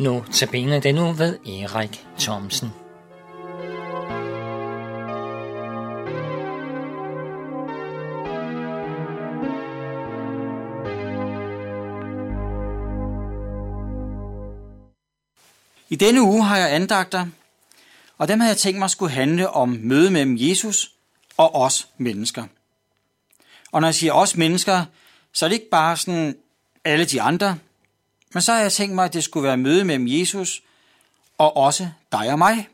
Nu tabiner den nu ved Erik Thomsen. I denne uge har jeg andagter, og dem har jeg tænkt mig skulle handle om møde mellem Jesus og os mennesker. Og når jeg siger os mennesker, så er det ikke bare sådan alle de andre, men så har jeg tænkt mig, at det skulle være møde mellem Jesus og også dig og mig,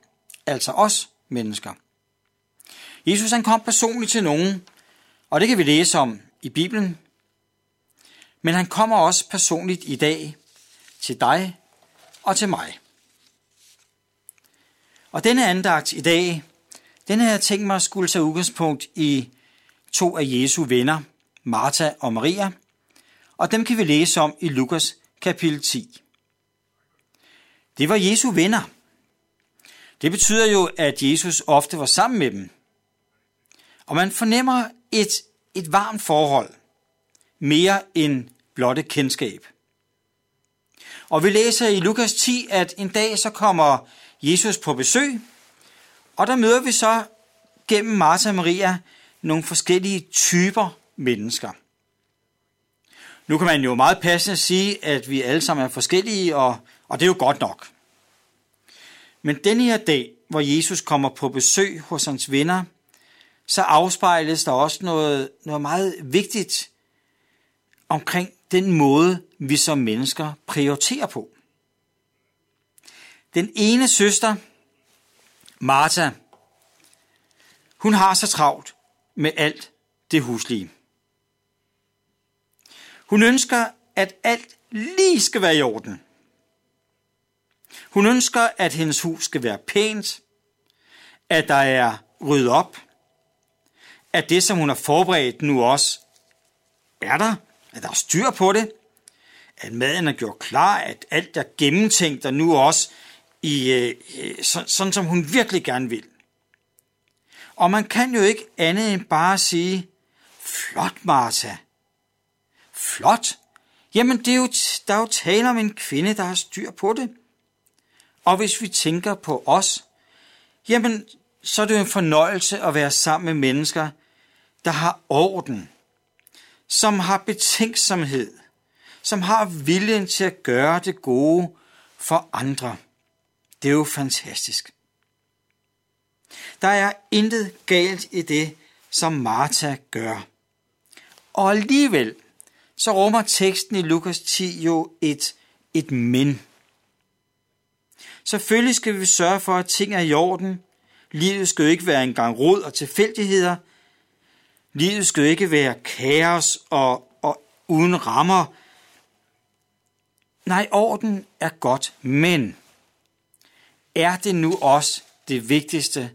altså os mennesker. Jesus han kom personligt til nogen, og det kan vi læse om i Bibelen, men han kommer også personligt i dag til dig og til mig. Og denne andagt i dag, den har jeg tænkt mig skulle tage udgangspunkt i to af Jesu venner, Martha og Maria, og dem kan vi læse om i Lukas kapitel 10. Det var Jesu venner. Det betyder jo, at Jesus ofte var sammen med dem. Og man fornemmer et, et varmt forhold, mere end blotte kendskab. Og vi læser i Lukas 10, at en dag så kommer Jesus på besøg, og der møder vi så gennem Martha og Maria nogle forskellige typer mennesker. Nu kan man jo meget passende sige, at vi alle sammen er forskellige, og, og det er jo godt nok. Men denne her dag, hvor Jesus kommer på besøg hos hans venner, så afspejles der også noget, noget meget vigtigt omkring den måde, vi som mennesker prioriterer på. Den ene søster, Martha, hun har så travlt med alt det huslige. Hun ønsker, at alt lige skal være i orden. Hun ønsker, at hendes hus skal være pænt, at der er ryddet op, at det, som hun har forberedt nu også er der, at der er styr på det, at maden er gjort klar, at alt er gennemtænkt og nu også i, øh, øh så, sådan, som hun virkelig gerne vil. Og man kan jo ikke andet end bare sige, flot Martha, Flot. Jamen, det er jo, der er jo tale om en kvinde, der har styr på det. Og hvis vi tænker på os, jamen, så er det jo en fornøjelse at være sammen med mennesker, der har orden, som har betænksomhed, som har viljen til at gøre det gode for andre. Det er jo fantastisk. Der er intet galt i det, som Martha gør. Og alligevel så rummer teksten i Lukas 10 jo et, et men. Selvfølgelig skal vi sørge for, at ting er i orden. Livet skal jo ikke være en gang rod og tilfældigheder. Livet skal jo ikke være kaos og, og uden rammer. Nej, orden er godt, men er det nu også det vigtigste,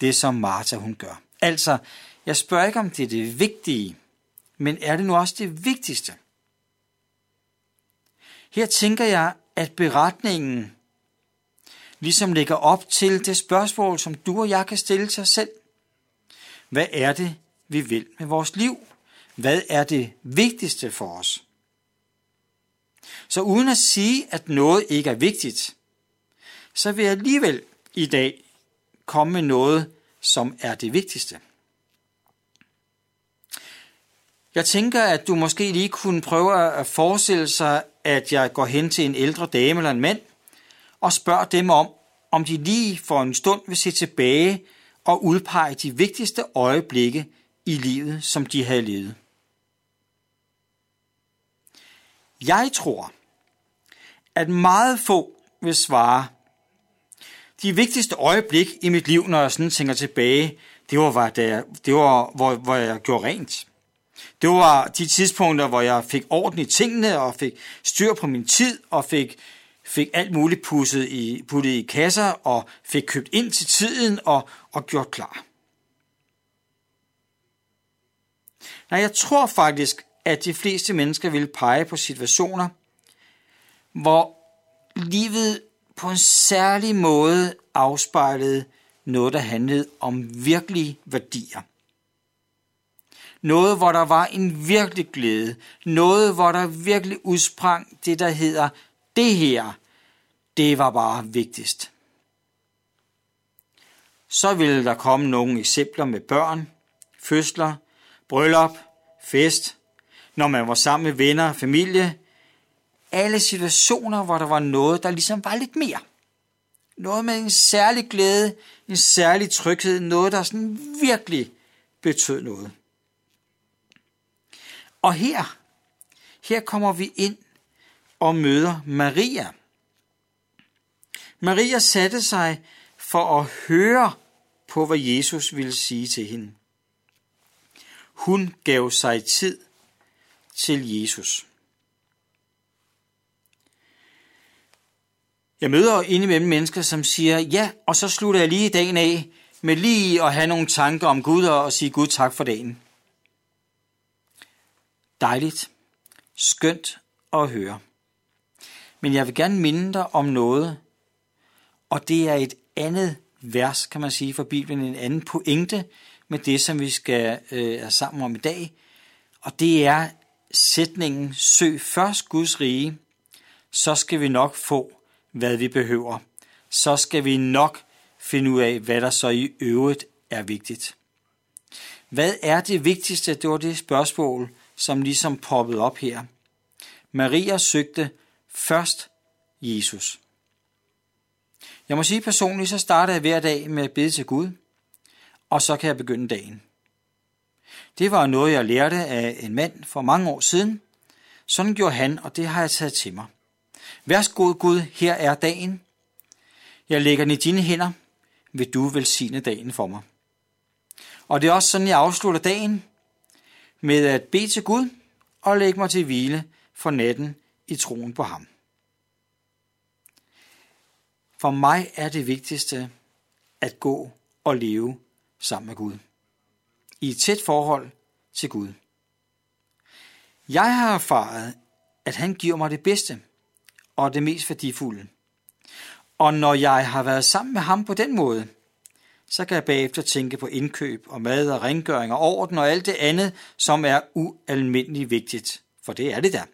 det som Martha hun gør? Altså, jeg spørger ikke, om det er det vigtige, men er det nu også det vigtigste? Her tænker jeg, at beretningen ligesom lægger op til det spørgsmål, som du og jeg kan stille til os selv. Hvad er det, vi vil med vores liv? Hvad er det vigtigste for os? Så uden at sige, at noget ikke er vigtigt, så vil jeg alligevel i dag komme med noget, som er det vigtigste. Jeg tænker, at du måske lige kunne prøve at forestille sig, at jeg går hen til en ældre dame eller en mand og spørger dem om, om de lige for en stund vil se tilbage og udpege de vigtigste øjeblikke i livet, som de havde levet. Jeg tror, at meget få vil svare, de vigtigste øjeblik i mit liv, når jeg sådan tænker tilbage, det var, var, det var hvor, hvor jeg gjorde rent. Det var de tidspunkter, hvor jeg fik orden i tingene, og fik styr på min tid, og fik, fik alt muligt pusset i, puttet i kasser, og fik købt ind til tiden, og, og gjort klar. Nej, jeg tror faktisk, at de fleste mennesker vil pege på situationer, hvor livet på en særlig måde afspejlede noget, der handlede om virkelige værdier – noget, hvor der var en virkelig glæde. Noget, hvor der virkelig udsprang det, der hedder det her. det var bare vigtigst. Så ville der komme nogle eksempler med børn, fødsler, bryllup, fest, når man var sammen med venner og familie. Alle situationer, hvor der var noget, der ligesom var lidt mere. Noget med en særlig glæde, en særlig tryghed, noget, der sådan virkelig betød noget. Og her, her kommer vi ind og møder Maria. Maria satte sig for at høre på, hvad Jesus ville sige til hende. Hun gav sig tid til Jesus. Jeg møder indimellem mennesker, som siger, ja, og så slutter jeg lige dagen af med lige at have nogle tanker om Gud og sige Gud tak for dagen. Dejligt. Skønt at høre. Men jeg vil gerne minde dig om noget, og det er et andet vers, kan man sige, fra Bibelen, en anden pointe med det, som vi skal øh, er sammen om i dag. Og det er sætningen, søg først Guds rige, så skal vi nok få, hvad vi behøver. Så skal vi nok finde ud af, hvad der så i øvrigt er vigtigt. Hvad er det vigtigste? Det var det spørgsmål, som ligesom poppede op her. Maria søgte først Jesus. Jeg må sige personligt, så starter jeg hver dag med at bede til Gud, og så kan jeg begynde dagen. Det var noget, jeg lærte af en mand for mange år siden. Sådan gjorde han, og det har jeg taget til mig. Værsgo Gud, her er dagen. Jeg lægger den i dine hænder. Vil du velsigne dagen for mig? Og det er også sådan, jeg afslutter dagen med at bede til Gud og lægge mig til hvile for natten i troen på ham. For mig er det vigtigste at gå og leve sammen med Gud. I et tæt forhold til Gud. Jeg har erfaret, at han giver mig det bedste og det mest værdifulde. Og når jeg har været sammen med ham på den måde, så kan jeg bagefter tænke på indkøb og mad og rengøring og orden og alt det andet, som er ualmindeligt vigtigt. For det er det da.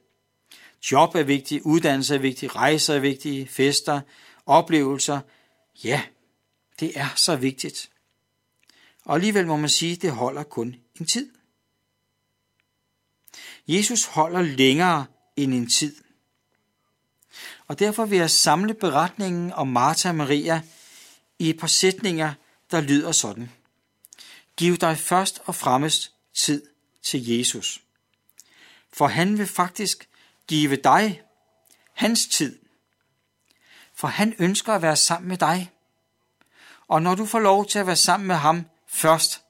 Job er vigtigt, uddannelse er vigtigt, rejser er vigtige, fester, oplevelser. Ja, det er så vigtigt. Og alligevel må man sige, at det holder kun en tid. Jesus holder længere end en tid. Og derfor vil jeg samle beretningen om Martha og Maria i et par sætninger, der lyder sådan. Giv dig først og fremmest tid til Jesus. For han vil faktisk give dig hans tid. For han ønsker at være sammen med dig. Og når du får lov til at være sammen med ham først,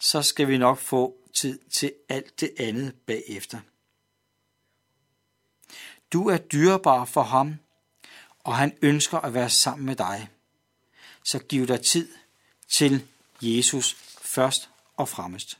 så skal vi nok få tid til alt det andet bagefter. Du er dyrebar for ham, og han ønsker at være sammen med dig. Så giv dig tid til Jesus først og fremmest.